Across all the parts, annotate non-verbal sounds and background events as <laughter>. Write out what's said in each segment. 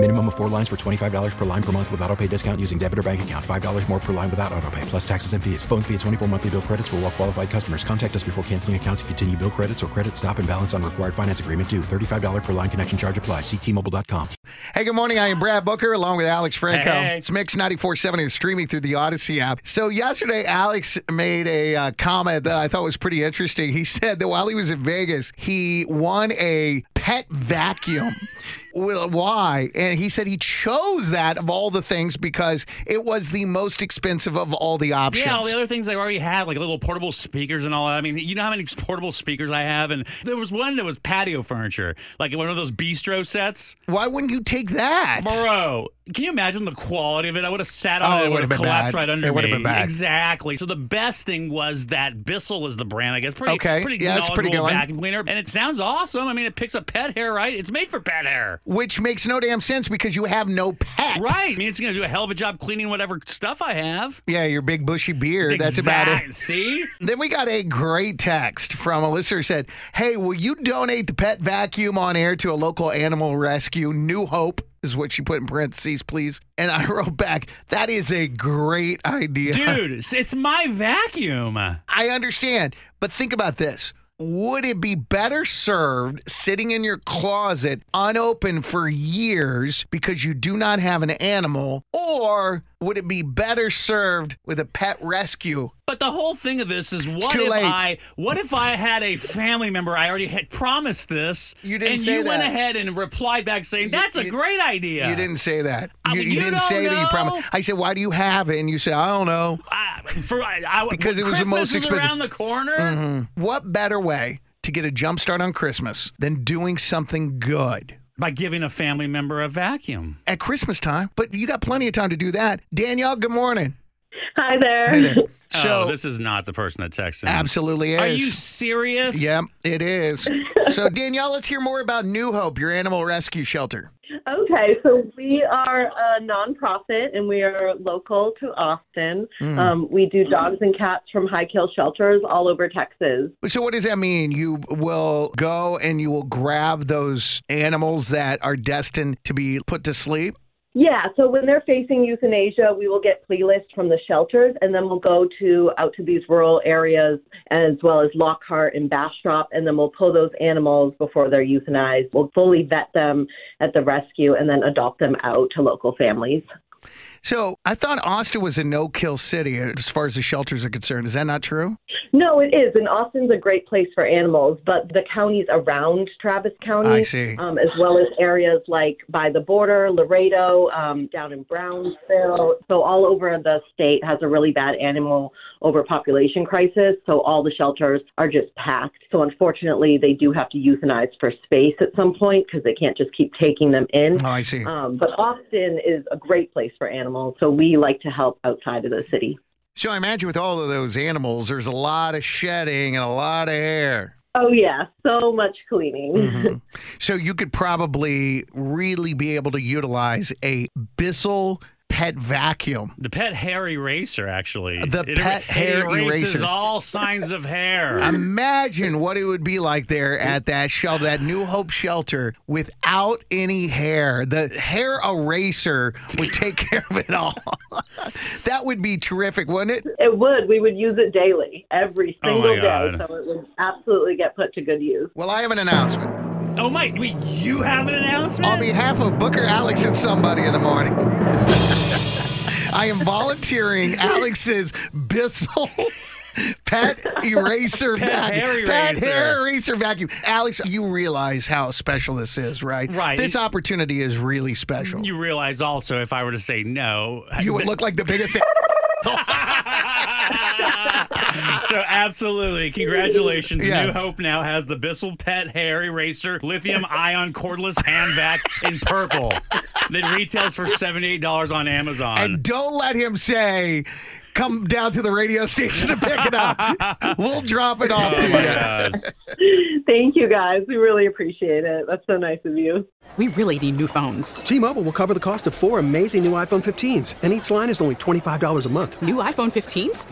Minimum of four lines for $25 per line per month with auto pay discount using debit or bank account. $5 more per line without auto pay, plus taxes and fees. Phone fee at 24 monthly bill credits for all well qualified customers. Contact us before canceling account to continue bill credits or credit stop and balance on required finance agreement due. $35 per line connection charge apply. Ctmobile.com. Hey, good morning. I am Brad Booker along with Alex Franco. Hey. It's Mix 94.7 is streaming through the Audacy app. So yesterday, Alex made a uh, comment that I thought was pretty interesting. He said that while he was in Vegas, he won a pet vacuum. Well, why? And he said he chose that of all the things because it was the most expensive of all the options. Yeah, all the other things I already had, like little portable speakers and all that. I mean, you know how many portable speakers I have? And there was one that was patio furniture, like one of those bistro sets. Why wouldn't you take that? Bro, can you imagine the quality of it? I would have sat on Oh, it. it would would've collapsed bad. right under It me. would've been bad. Exactly. So the best thing was that Bissell is the brand, I guess. Pretty, Okay. pretty Yeah, it's pretty good vacuum cleaner. And it sounds awesome. I mean, it picks up pet hair, right? It's made for pet hair. Which makes no damn sense because you have no pet. Right. I mean, it's going to do a hell of a job cleaning whatever stuff I have. Yeah, your big bushy beard. That's about it. <laughs> See? Then we got a great text from a listener said, Hey, will you donate the pet vacuum on air to a local animal rescue? New Hope is what she put in parentheses, please. And I <laughs> wrote back, That is a great idea. Dude, it's my vacuum. I understand, but think about this. Would it be better served sitting in your closet unopened for years because you do not have an animal? Or would it be better served with a pet rescue? But the whole thing of this is what if late. I what if I had a family member I already had promised this You didn't and you went ahead and replied back saying that's a you- great idea. You didn't say that. Uh, You, you you didn't say that you promised. I said, Why do you have it? And you said, I don't know. I, for, I, I, Because it was the Christmas most is expensive- around the corner. What better way to get a jump start on Christmas than doing something good? By giving a family member a vacuum. At Christmas time, but you got plenty of time to do that. Danielle, good morning. Hi there. Hey there. <laughs> Oh, so, oh, this is not the person that texted. me. absolutely is. Are you serious? Yep, it is. <laughs> so, Danielle, let's hear more about New Hope, your animal rescue shelter. Okay, so we are a nonprofit and we are local to Austin. Hmm. Um, we do dogs and cats from high kill shelters all over Texas. So, what does that mean? You will go and you will grab those animals that are destined to be put to sleep? Yeah, so when they're facing euthanasia, we will get plea lists from the shelters, and then we'll go to out to these rural areas as well as Lockhart and Bastrop, and then we'll pull those animals before they're euthanized. We'll fully vet them at the rescue and then adopt them out to local families. So, I thought Austin was a no kill city as far as the shelters are concerned. Is that not true? No, it is. And Austin's a great place for animals, but the counties around Travis County, I see. Um, as well as areas like by the border, Laredo, um, down in Brownsville. So all over the state has a really bad animal overpopulation crisis. So all the shelters are just packed. So unfortunately, they do have to euthanize for space at some point because they can't just keep taking them in. Oh, I see. Um, but Austin is a great place for animals. So we like to help outside of the city. So, I imagine with all of those animals, there's a lot of shedding and a lot of hair. Oh, yeah. So much cleaning. Mhm. <laughs> So, you could probably really be able to utilize a Bissell pet vacuum. The pet hair eraser, actually. The It- pet it <laughs> hair erases eraser. all signs of hair. <laughs> Imagine what it would be like there at that shelter, that New Hope shelter, without any hair. The hair eraser would take <laughs> care of it all. that would be terrific, wouldn't it? It would. We would use it daily, every Oh, single my day. God. So it would absolutely get put to good use. Well, I have an announcement. Oh my! Wait, you have an announcement? On behalf of Booker, Alex, and somebody in the morning, <laughs> I am volunteering <laughs> Alex's Bissell <laughs> pet eraser Pet vacuum. hair Pet eraser. hair eraser vacuum. Alex, you realize how special this is, right? Right. This opportunity is really special. You realize also, if I were to say no, You would look like the biggest. So absolutely, congratulations! Yeah. New Hope now has the Bissell Pet Hair Eraser Lithium Ion Cordless Hand Vac in purple that retails for seventy eight dollars on Amazon. and don't let him say, come down to the radio station to pick it up. <laughs> we'll drop it off Oh, to you. Thank you guys. We really appreciate it. That's so nice of you. We really need new phones. T-Mobile will cover the cost of four amazing new iPhone 15s, and each line is only $25 a month. New iPhone 15s?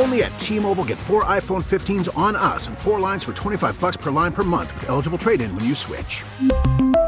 Only at T-Mobile get four iPhone 15s on us and four lines for 25 bucks per line per month with eligible trade-in when you switch.